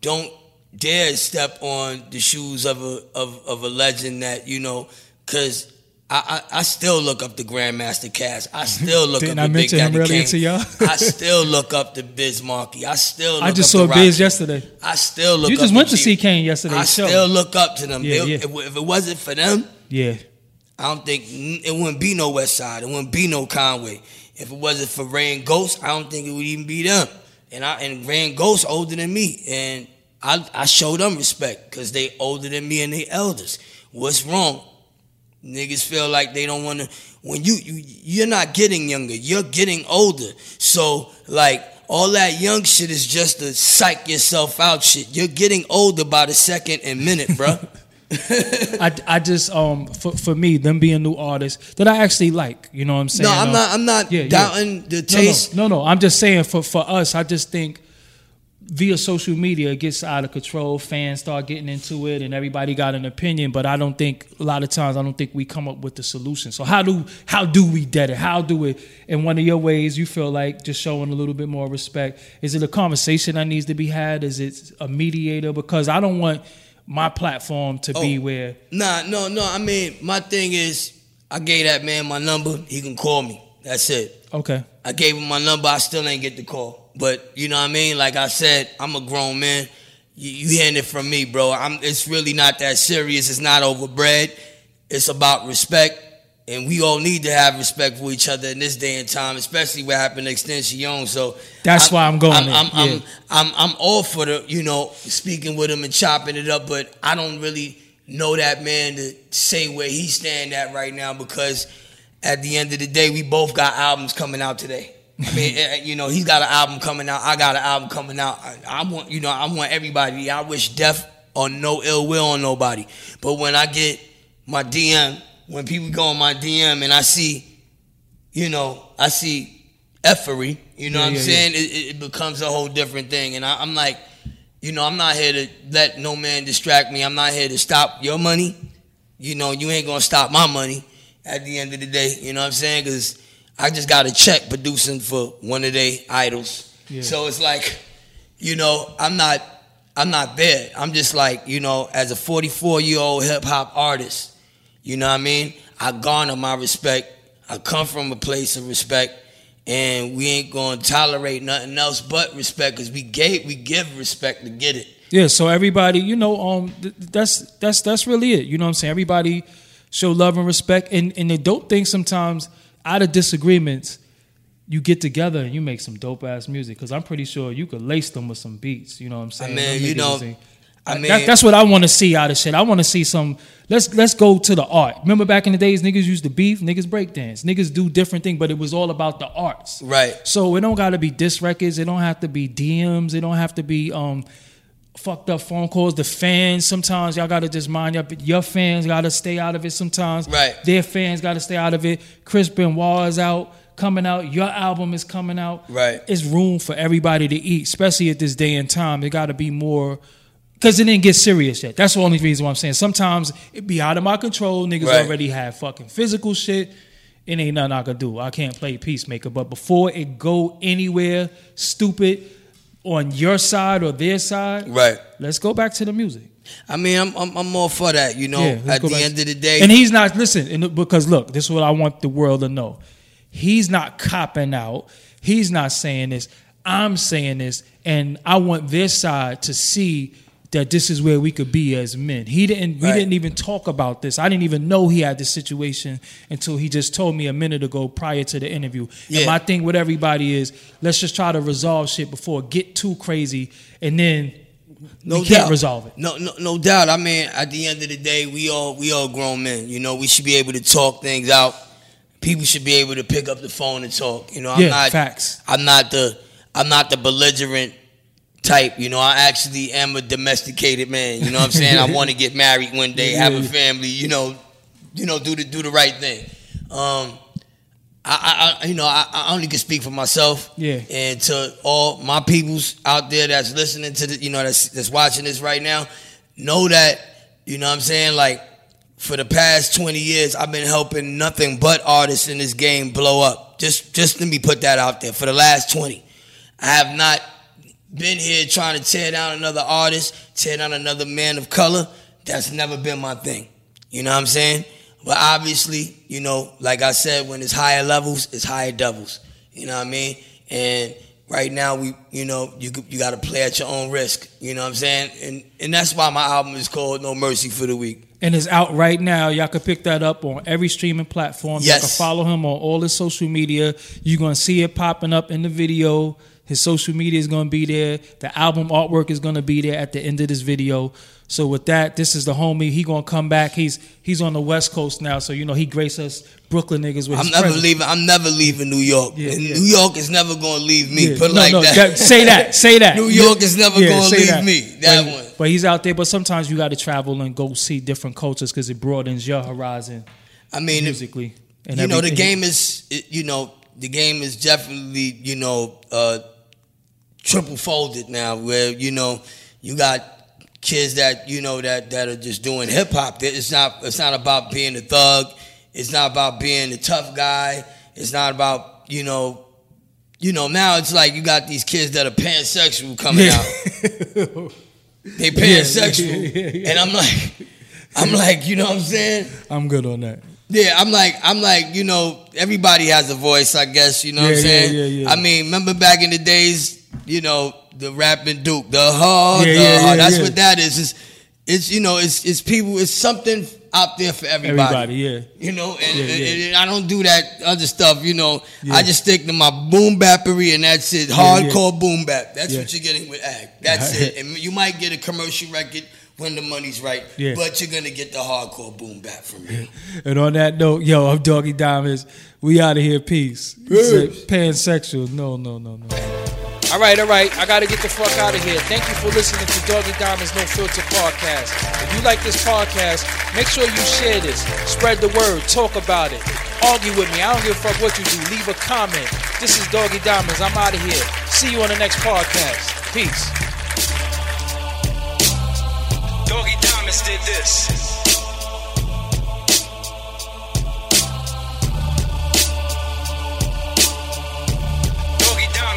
don't dare step on the shoes of a of, of a legend that you know, because I, I, I still look up the Grandmaster Caz. I still look Didn't up I the Big Daddy earlier King. to y'all? I still look up the Biz Markie. I still. Look I just saw Biz yesterday. I still look. You just up went to see Kane yesterday. I show. still look up to them. Yeah, They- yeah. If, if it wasn't for them, yeah. I don't think it wouldn't be no West Side. It wouldn't be no Conway. If it wasn't for Ray and Ghost, I don't think it would even be them. And I and Ray and Ghost older than me, and I I show them respect because they older than me and they elders. What's wrong? Niggas feel like they don't want to. When you you you're not getting younger, you're getting older. So like all that young shit is just to psych yourself out shit. You're getting older by the second and minute, bro. I, I just um for, for me them being new artists that I actually like. You know what I'm saying? no, I'm Um, not. I'm not yeah, yeah. doubting the No, taste. No, no, no. I'm just saying for for us, I just think via social media it gets out of control. Fans start getting into it, and everybody got an opinion. But I don't think a lot of times I don't think we come up with the solution. So how do how do we dead it? How do it in one of your ways? You feel like just showing a little bit more respect. Is it a conversation that needs to be had? Is it a mediator? Because I don't want my platform to be Oh. where Nah, no, no. I mean, my thing is, I gave that man my number. He can call me. That's it. okay. I gave him my number. I still ain't get the call. But you know what I mean? Like I said, I'm a grown man. You, you hearing it from me, bro. I'm, it's really not that serious. It's not overbred. It's about respect. And we all need to have respect for each other in this day and time, especially what happened to XXXTentacion. Young. So That's why I'm going I'm, there. I'm, I'm, I'm, I'm all for the, you know, speaking with him and chopping it up, but I don't really know that man to say where he stand at right now because at the end of the day, we both got albums coming out today. I mean, eh, you know, he's got an album coming out. I got an album coming out. I, I want, you know, I want everybody. I wish death or no ill will on nobody. But when I get my DM, when people go on my DM and I see, you know, I see effery, you know Yeah, what I'm yeah, yeah. saying? It, it- it becomes a whole different thing. And I, I'm like, you know, I'm not here to let no man distract me. I'm not here to stop your money. You know, you ain't gonna stop my money at the end of the day. You know what I'm saying? Because I just got a check producing for one of their idols. Yeah. So it's like, you know, I'm not, I'm not there. I'm just like, you know, as a 44 year old hip hop artist, you know what I mean? I garner my respect. I come from a place of respect, and we ain't gonna tolerate nothing else but respect because we gave, we give respect to get it. Yeah, so everybody, you know, um, th- that's that's that's really it. You know what I'm saying? Everybody show love and respect, and and the dope thing sometimes out of disagreements, you get together and you make some dope ass music. Because I'm pretty sure you could lace them with some beats. You know what I'm saying? I mean, you know, I that- that's what I want to see out of shit. I want to see some. Let's let's go to the art. Remember back in the days, niggas used to beef, niggas breakdance, niggas do different things, but it was all about the arts. Right. So it don't got to be diss records. It don't have to be DMs. It don't have to be um fucked up phone calls. The fans sometimes y'all got to just mind your your fans got to stay out of it. Sometimes Right. their fans got to stay out of it. Chris Benoit is out coming out. Your album is coming out. Right. It's room for everybody to eat, especially at this day and time. It got to be more. Cause it didn't get serious yet. That's the only reason why I'm saying. Sometimes it be out of my control. Niggas Right. already have fucking physical shit. It ain't nothing I could do. I can't play peacemaker. But before it go anywhere stupid on your side or their side, Right. let's go back to the music. I mean, I'm, I'm, I'm all for that. You know, Yeah, at the back. end of the day, And he's not listen, because look, this is what I want the world to know. He's not copping out. He's not saying this. I'm saying this, and I want their side to see that this is where we could be as men. He didn't. We didn't even talk about this. I didn't even know he had this situation until he just told me a minute ago prior to the interview. Yeah. And my thing with everybody is let's just try to resolve shit before it get too crazy, and then no we can't doubt. resolve it. No, no, no doubt. I mean, at the end of the day, we all we all grown men. You know, we should be able to talk things out. People should be able to pick up the phone and talk. You know, I'm Yeah, not facts. I'm not the I'm not the belligerent type. You know, I actually am a domesticated man. You know what I'm saying? I want to get married one day, have a family. You know, you know, do the do the right thing. Um, I, I, you know, I, I only can speak for myself. Yeah. And to all my peoples out there that's listening to the, you know, that's that's watching this right now, know that you know what I'm saying? Like for the past 20 years, I've been helping nothing but artists in this game blow up. Just just let me put that out there. For the last 20. I have not been here trying to tear down another artist, tear down another man of color. That's never been my thing. You know what I'm saying? But obviously, you know, like I said, when it's higher levels, it's higher devils. You know what I mean? And right now, we, you know, you you got to play at your own risk. You know what I'm saying? And and that's why my album is called No Mercy for the Weak. And it's out right now. Y'all can pick that up on every streaming platform. Yes. Y'all can follow him on all his social media. You're gonna see it popping up in the video. His social media is gonna be there. The album artwork is gonna be there at the end of this video. So with that, this is the homie. He gonna come back. He's he's on the West Coast now, so you know he grace us Brooklyn niggas with I'm never presence. leaving. I'm never leaving New York. Yeah, and yeah. New York is never gonna leave me. Yeah. Put No, like no, that. Say that. Say that. New York is never gonna leave that. me. That but, one. But he's out there. But sometimes you got to travel and go see different cultures because it broadens your horizon I mean, musically. And you know, the game is, you know, the game is definitely, you know, uh, triple folded now. Where you know, you got kids that you know that that are just doing hip hop. It's not. It's not about being a thug. It's not about being a tough guy. It's not about you know. You know, now it's like you got these kids that are pansexual coming Yeah. out. They pansexual, yeah, yeah. and I'm like, I'm like, you know what I'm saying? I'm good on that. Yeah, I'm like, I'm like, you know, everybody has a voice, I guess. You know what I'm Yeah, yeah, saying? yeah, yeah. I mean, remember back in the days, you know, the rapping Duke, the hard, Yeah, the yeah, hard. yeah, That's what that is. It's, it's, you know, it's, it's people. It's something out there for everybody. Everybody, yeah. You know, and, and- and I don't do that other stuff. You know. I just stick to my boom bappery, and that's it. Hardcore boom bap. That's what you're getting with Ag. That's it. And you might get a commercial record when the money's right, Yeah. but you're gonna get the hardcore boom bap from me. And on that note, yo, I'm Doggie Diamonds. We out of here. Peace. Peace. Pansexual. No, no, no, no. All right, all right. I got to get the fuck out of here. Thank you for listening to Doggie Diamonds No Filter podcast. If you like this podcast, make sure you share this, spread the word, talk about it, argue with me. I don't give a fuck what you do. Leave a comment. This is Doggie Diamonds. I'm out of here. See you on the next podcast. Peace. Doggie Diamonds did this.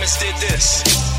Diamonds did this.